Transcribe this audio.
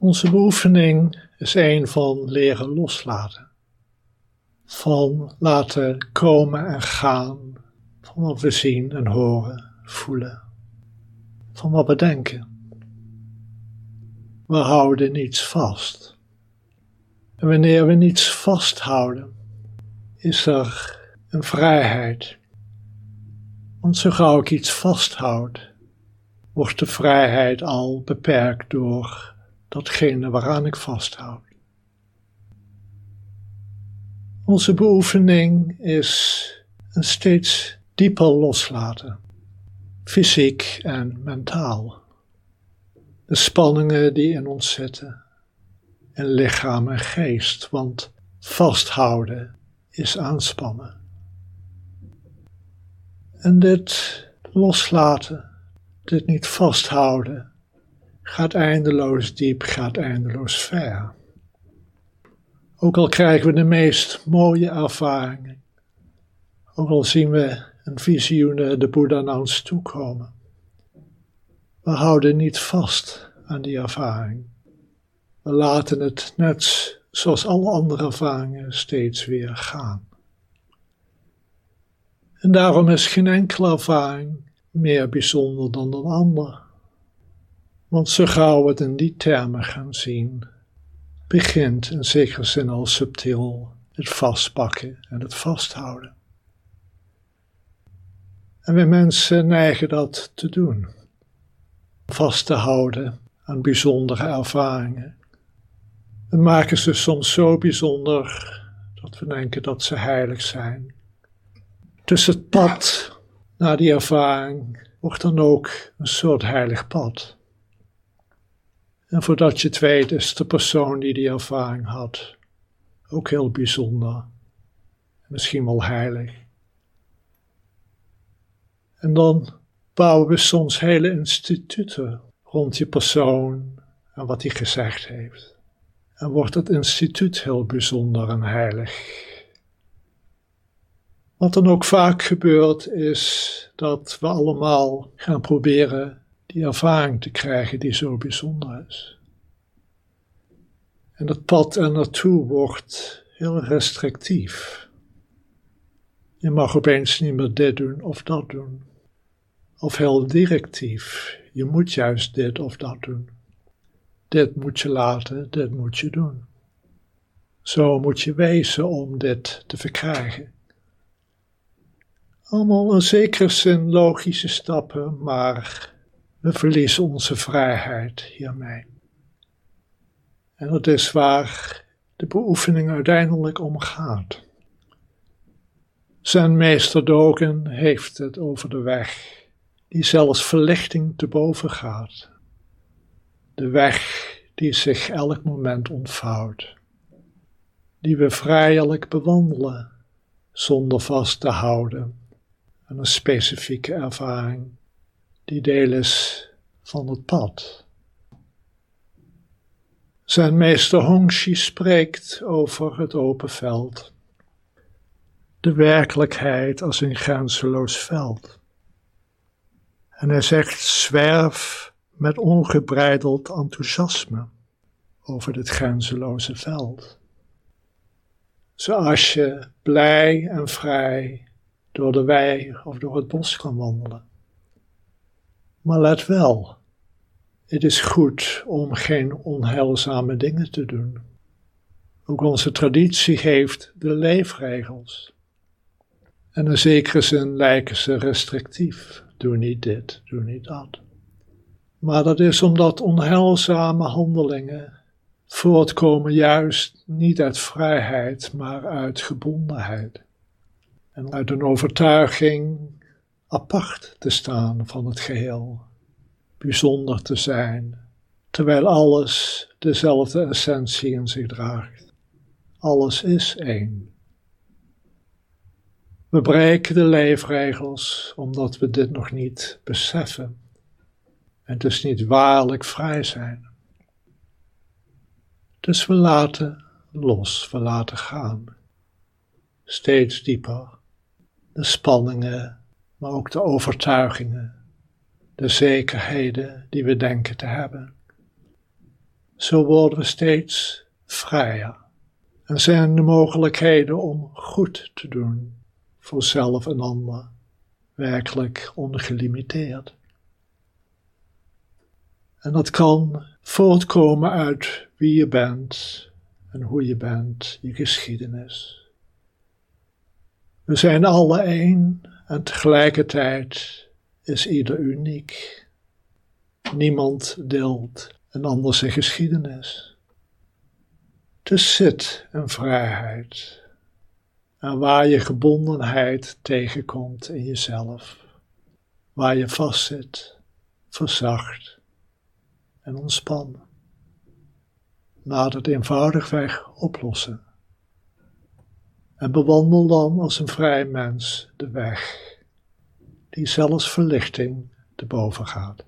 Onze beoefening is een van leren loslaten. Van laten komen en gaan van wat we zien en horen, voelen. Van wat we denken. We houden niets vast. En wanneer we niets vasthouden, is er een vrijheid. Want zo gauw ik iets vasthoud, wordt de vrijheid al beperkt door datgene waaraan ik vasthoud. Onze beoefening is een steeds dieper loslaten, fysiek en mentaal. De spanningen die in ons zitten, in lichaam en geest, want vasthouden is aanspannen. En dit loslaten, dit niet vasthouden, gaat eindeloos diep, gaat eindeloos ver. Ook al krijgen we de meest mooie ervaringen, ook al zien we een visioen de Boeddha naar ons toekomen, we houden niet vast aan die ervaring. We laten het net zoals alle andere ervaringen steeds weer gaan. En daarom is geen enkele ervaring meer bijzonder dan een ander. Want zo gauw we het in die termen gaan zien, begint in zekere zin al subtiel het vastpakken en het vasthouden. En we mensen neigen dat te doen, vast te houden aan bijzondere ervaringen. We maken ze soms zo bijzonder dat we denken dat ze heilig zijn. Dus het pad naar die ervaring wordt dan ook een soort heilig pad. En voordat je het weet is de persoon die die ervaring had ook heel bijzonder. Misschien wel heilig. En dan bouwen we soms hele instituten rond die persoon en wat hij gezegd heeft. En wordt het instituut heel bijzonder en heilig. Wat dan ook vaak gebeurt is dat we allemaal gaan proberen die ervaring te krijgen die zo bijzonder is. En het pad er naartoe wordt heel restrictief. Je mag opeens niet meer dit doen of dat doen. Of heel directief. Je moet juist dit of dat doen. Dit moet je laten, dit moet je doen. Zo moet je wezen om dit te verkrijgen. Allemaal in zekere zin logische stappen, maar we verliezen onze vrijheid hiermee. En dat is waar de beoefening uiteindelijk om gaat. Zijn meester Dogen heeft het over de weg die zelfs verlichting te boven gaat. De weg die zich elk moment ontvouwt, die we vrijelijk bewandelen zonder vast te houden aan een specifieke ervaring die deel is van het pad. Zijn meester Hongxi spreekt over het open veld, de werkelijkheid als een grenzeloos veld. En hij zegt: zwerf met ongebreideld enthousiasme over dit grenzeloze veld. Zoals je blij en vrij door de wei of door het bos kan wandelen. Maar let wel, het is goed om geen onheilzame dingen te doen. Ook onze traditie geeft de leefregels. En in zekere zin lijken ze restrictief. Doe niet dit, doe niet dat. Maar dat is omdat onheilzame handelingen voortkomen juist niet uit vrijheid, maar uit gebondenheid. En uit een overtuiging apart te staan van het geheel, bijzonder te zijn, terwijl alles dezelfde essentie in zich draagt. Alles is één. We breken de leefregels omdat we dit nog niet beseffen en dus niet waarlijk vrij zijn. Dus we laten los, we laten gaan, steeds dieper, de spanningen, maar ook de overtuigingen, de zekerheden die we denken te hebben. Zo worden we steeds vrijer en zijn de mogelijkheden om goed te doen voor zelf en ander werkelijk ongelimiteerd. En dat kan voortkomen uit wie je bent en hoe je bent, je geschiedenis. We zijn alle één en tegelijkertijd is ieder uniek. Niemand deelt een ander zijn geschiedenis. Dus zit en vrijheid. En waar je gebondenheid tegenkomt in jezelf, waar je vastzit, verzacht en ontspannen. Laat het eenvoudigweg oplossen. En bewandel dan als een vrij mens de weg, die zelfs verlichting te boven gaat.